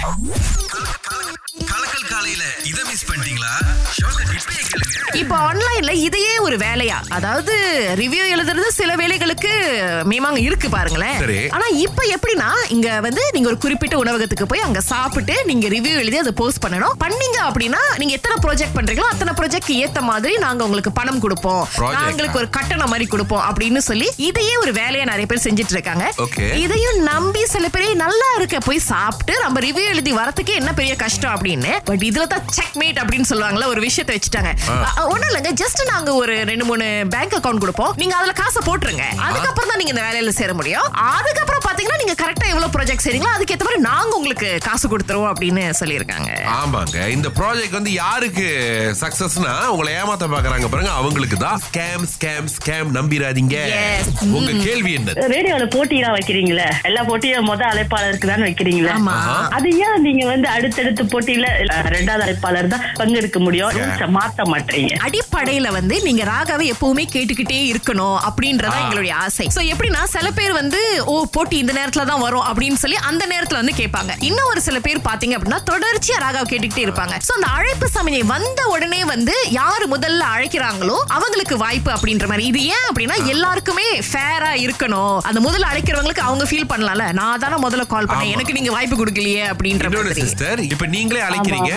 கலக்கல் காலையில இத மிஸ் பண்ணிட்டீங்களா? இப்போ ஆன்லைன்ல இதையே ஒரு வேலையா? அதாவது ரிவ்யூ எழுதுறது சில வேலைகளுக்கு மேமாங்க இருக்கு பாருங்களேன். ஆனா இப்ப எப்படின்னா இங்க வந்து நீங்க ஒரு குறிப்பிட்ட உணவகத்துக்கு போய் அங்க சாப்பிட்டு நீங்க ரிவ்யூ எழுதி அதை போஸ்ட் பண்ணணும். பண்ணீங்க அப்படின்னா நீங்க எத்தனை ப்ராஜெக்ட் பண்றீங்களோ அத்தனை ப்ராஜெக்ட் ஏத்த மாதிரி நாங்க உங்களுக்கு பணம் கொடுப்போம்? நாங்களுக்கு ஒரு கட்டணம் மாதிரி கொடுப்போம் அப்படின்னு சொல்லி இதையே ஒரு வேலையா நிறைய பேர் செஞ்சுட்டு இருக்காங்க. இதையும் நம்பி சில பேர் நல்லா இருக்க போய் சாப்பிட்டு நம்ம ரிவ்யூ எழுதி வரதுக்கே என்ன பெரிய கஷ்டம்? அப்படின்னு. பட் இதுல தான் செக் மேட் அப்படின்னு சொல்லுவாங்கல்ல ஒரு விஷயத்தை வச்சுட்டாங்க. ஒண்ணும் இல்லைங்க ஜஸ்ட் நாங்க ஒரு ரெண்டு மூணு பேங்க் அக்கவுண்ட் கொடுப்போம். நீங்க அதுல காசை போட்டுருங்க. அதுக்கப்புறம் தான் நீங்க இந்த வேலையில சேர முடியும். அதுக்கப்புறம் பாத்தீங்கன்னா நீங்க கரெக்டா எவ்வளவு ப்ராஜெக்ட் செய்றீங்களோ அதுக்கேத்த மாதிரி நாங்க உங்களுக்கு காசு கொடுத்துருவோம் அப்படின்னு சொல்லியிருக்காங்க. ஆமாங்க. இந்த ப்ராஜெக்ட் வந்து யாருக்கு சக்சஸ்னா உங்களை ஏமாத்த பாக்குறாங்க பாருங்க அவங்களுக்கு தான். ஸ்கேம் ஸ்கேம் ஸ்கேம் நம்பிராதீங்க. உங்க கேள்வி என்ன? ரேடியோல போட்டியெல்லாம் வைக்கிறீங்களே? எல்லா போட்டியும் முத அழைப்பாளருக்கு தான் வைக்கிறீங்களா? ஆமா. அது ஏன் நீங்க வந்து அடுத்தடுத்த போட்டியில ரெண்டாவது அழைப்பாளர் தான் பங்கெடுக்க முடியும். ரூல்ஸ மாத்த மாட்டீங்க. அடிப்படையில வந்து நீங்க ராகாவை எப்பவுமே கேட்டுக்கிட்டே இருக்கணும் அப்படின்றதா ஆ. எங்களுடைய ஆசை. சோ எப்படின்னா சில பேர் வந்து ஓ போட்டி இந்த நேரத்துல தான் வரும் அப்படின்னு சொல்லி அந்த நேரத்துல வந்து கேட்பாங்க. இன்னும் ஒரு சில பேர் பாத்தீங்க அப்படின்னா தொடர்ச்சியா ராகாவை கேட்டுக்கிட்டே இருப்பாங்க. சோ அந்த அழைப்பு சமயம் வந்த உடனே வந்து யாரு முதல்ல அழைக்கிறாங்களோ அவங்களுக்கு வாய்ப்பு அப்படின்ற மாதிரி. இது ஏன் அப்படின்னா எல்லாருக்குமே ஃபேரா இருக்கணும். அந்த முதல்ல அழைக்கிறவங்களுக்கு அவங்க ஃபீல் பண்ணலாம்ல. நான் தானே முதல்ல கால் பண்ணேன். எனக்கு நீங்க வாய்ப்பு கொடுக்கலையே அப்படின்ற மாதிரி. சிஸ்டர் இப்ப நீங்களே அழைக்கிறீங்க.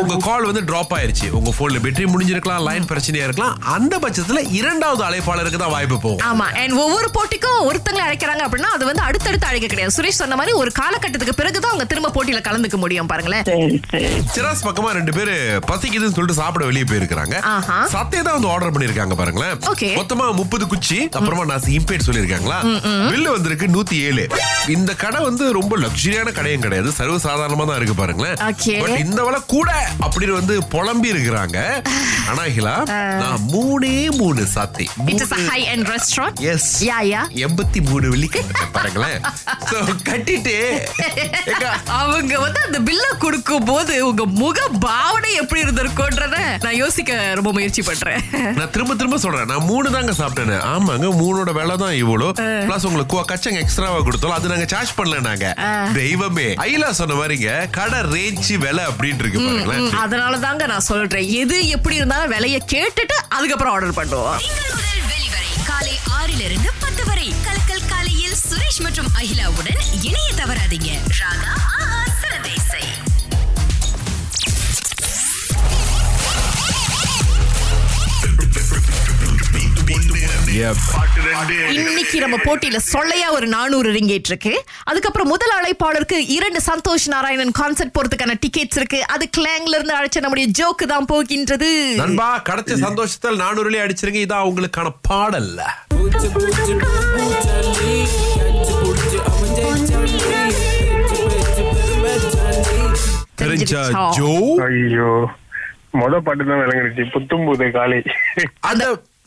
உங்க கால் வந்து டிராப் ஆயிருச்சு. உங்க போன்ல பேட்டரி முடிஞ்சிருக்கலாம் லைன் பிரச்சனையா இருக்கலாம். அந்த பட்சத்துல இரண்டாவது அழைப்பாளருக்கு தான் வாய்ப்பு போகும். ஆமா. அண்ட் ஒவ்வொரு போட்டிக்கும் ஒருத்தங்களை அழைக்கிறாங்க அப்படின்னா அது வந்து அடுத்தடுத்து அழைக்க கிடையாது. சுரேஷ் சொன்ன மாதிரி ஒரு காலகட்டத்துக்கு பிறகுதான் அவங்க திரும்ப போட்டியில கலந்துக்க முடியும் பாருங்களேன். சரி சரி. சிராஸ் பக்கமா ரெண்டு பேரு பசிக்குதுன்னு சொல்லிட்டு சாப்பிட வெளியே போயிருக்காங்க. சத்தே தான் வந்து ஆர்டர் பண்ணிருக்காங்க பாருங்களேன். Okay. மொத்தமா முப்பது குச்சி அப்புறமா நான் இம்பேட் சொல்லிருக்காங்களா பில்லு வந்திருக்கு நூத்தி ஏழு. இந்த கடை வந்து ரொம்ப லக்ஸரியான கடையும் கிடையாது. சர்வ சாதாரணமா தான் இருக்கு பாருங்களேன். இந்த விலை கூட அப்படின்னு வந்து புலம்பி இருக்கிறாங்க. ஆனா ஹிலா நான் மூணே மூணு சாத்தி. It is high and restaurant yes yeah yeah எண்பத்தி மூணு வெள்ளி கட்டிட்டேன் பாருங்களேன். So, கட்டிட்டு அவங்க வந்து அந்த பில்ல கொடுக்கும் போது உங்க முக பாவனை எப்படி இருந்திருக்கும்ன்றத நான் யோசிக்க ரொம்ப முயற்சி பண்றேன். நான் திரும்ப திரும்ப சொல்றேன். நான் மூணு தாங்க சாப்பிட்டேன். ஆமாங்க மூணோட விலை தான் இவ்வளோ. பிளஸ் உங்களுக்கு கச்சங்க எக்ஸ்ட்ராவா கொடுத்தோம். அது நாங்க சார்ஜ் பண்ணல நாங்க. தெய்வமே. ஐலா சொன்ன மாதிரிங்க கடை ரேஞ்சு விலை அப்படின்னு இருக்கு பாருங்களேன். அதனால தாங்க நான் சொல்றேன். எது எப்படி இருந்தாலும் விலைய கேட்டுட்டு அதுக்கப்புறம் ஆர்டர் பண்ணுவோம். காலை ஆறிலிருந்து பத்து வரை. கலக்கல் காலையில் சுரேஷ் மற்றும் அகிலாவுடன் இணைய தவறாதீங்க. ராகா இன்னைக்கு நம்ம போட்டியில சொல்லையா ஒரு நானூறு ரிங்கேட் இருக்கு அதுக்கப்புறம் முதல் அழைப்பாளருக்கு இரண்டு சந்தோஷ் நாராயணன் கான்சர்ட் போறதுக்கான டிக்கெட்ஸ் இருக்கு. அது கிளாங்ல இருந்து அழைச்ச நம்முடைய ஜோக்கு தான் போகின்றது. நண்பா கிடைச்ச சந்தோஷத்தில் நானூறுலயே அடிச்சிருங்க. இதான் உங்களுக்கான பாடல். தெரிஞ்சா ஜோ ஐயோ மொத பாட்டு தான் விளங்குனுச்சு. புத்தும் புது காலை. அந்த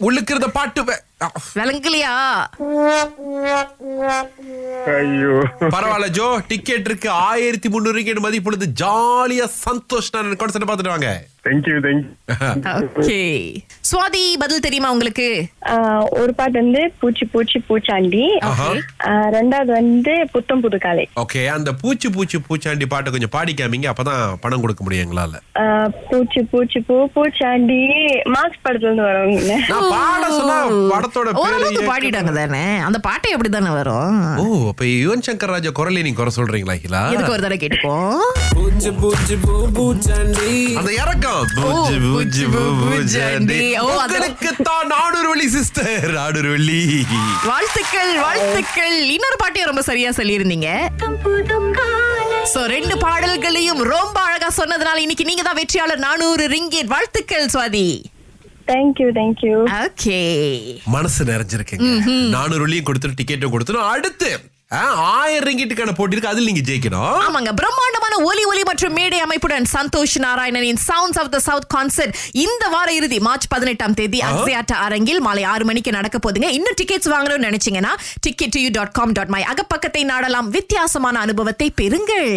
உள்ளுக்கு இருந்த பாட்டு விளங்கலையா? ஐயோ. பரவாயில்ல ஜோ. டிக்கெட் இருக்கு. ஆயிரத்தி முந்நூறு ரிங்கெட் மதிப்புள்ளது ஜாலியா சந்தோஷ் நான் கான்சர்ட் பார்த்துட்டு வாங்க. தேங்க்யூ தேங்க்யூ ஓகே சுவாதி பதில் தெரியுமா உங்களுக்கு? ஆஹ் ஒரு பாட்டு வந்து பூச்சி பூச்சி பூச்சாண்டி. ரெண்டாவது வந்து புத்தம் புது காலை. ஓகே அந்த பூச்சி பூச்சி பூச்சாண்டி பாட்டை கொஞ்சம் பாடி காமிங்க அப்பதான் பணம் கொடுக்க முடியும் எங்களால. பூச்சி பூச்சி பூ பூச்சாண்டி. மார்க்ஸ் படத்துல இருந்து வரவங்க நான் பாட சொன்னா படத்தோட ஓரளவுக்கு பாடிட்டாங்க தானே? அந்த பாட்டை எப்படி தானே வரும்? ஓ அப்ப யுவன் சங்கர் ராஜா குரலை நீங்க குறை சொல்றீங்களா ஹிலா எதுக்கு ஒரு தடவை கேட்டுக்கோ? அந்த இறக்கம். பூச்சி பூச்சி பூ ஓ, அது- உங்களுக்கு தான் நானூறு வெள்ளி சிஸ்டர் நானூறு வெள்ளி வாழ்த்துக்கள் வாழ்த்துக்கள். இன்னொரு பாட்டையும் ரொம்ப சரியா சொல்லியிருந்தீங்க. சோ ரெண்டு பாடல்களையும் ரொம்ப அழகா சொன்னதுனால இன்னைக்கு நீங்க தான் வெற்றியாளர் நானூறு ரிங்கேட் வாழ்த்துக்கள் சுவாதி. தேங்க்யூ தேங்க்யூ ஓகே மனசு நிறைஞ்சிருக்குங்க. நானூறு வெள்ளியும் கொடுத்துட்டு டிக்கெட்டும் கொடுத்துரும் அடுத்து ஆயிரம் ரிங்கிட்டுக்கான போட்டி இருக்கு அதில் நீங்க ஜெயிக்கணும். ஆமாங்க. பிரம்மாண்டமான ஒலி ஒலி மற்றும் மேடை அமைப்புடன் Santhosh நாராயணனின் sounds of the south concert இந்த வார இறுதி மார்ச் பதினெட்டாம் தேதி அக்ஸியாட்டா அரங்கில் மாலை ஆறு மணிக்கு நடக்க போதுங்க இன்னும் டிக்கெட்ஸ் வாங்கணும்னு நினைச்சீங்கன்னா ticket you dot com dot my அகப்பக்கத்தை நாடலாம். வித்தியாசமான அனுபவத்தை பெறுங்கள்.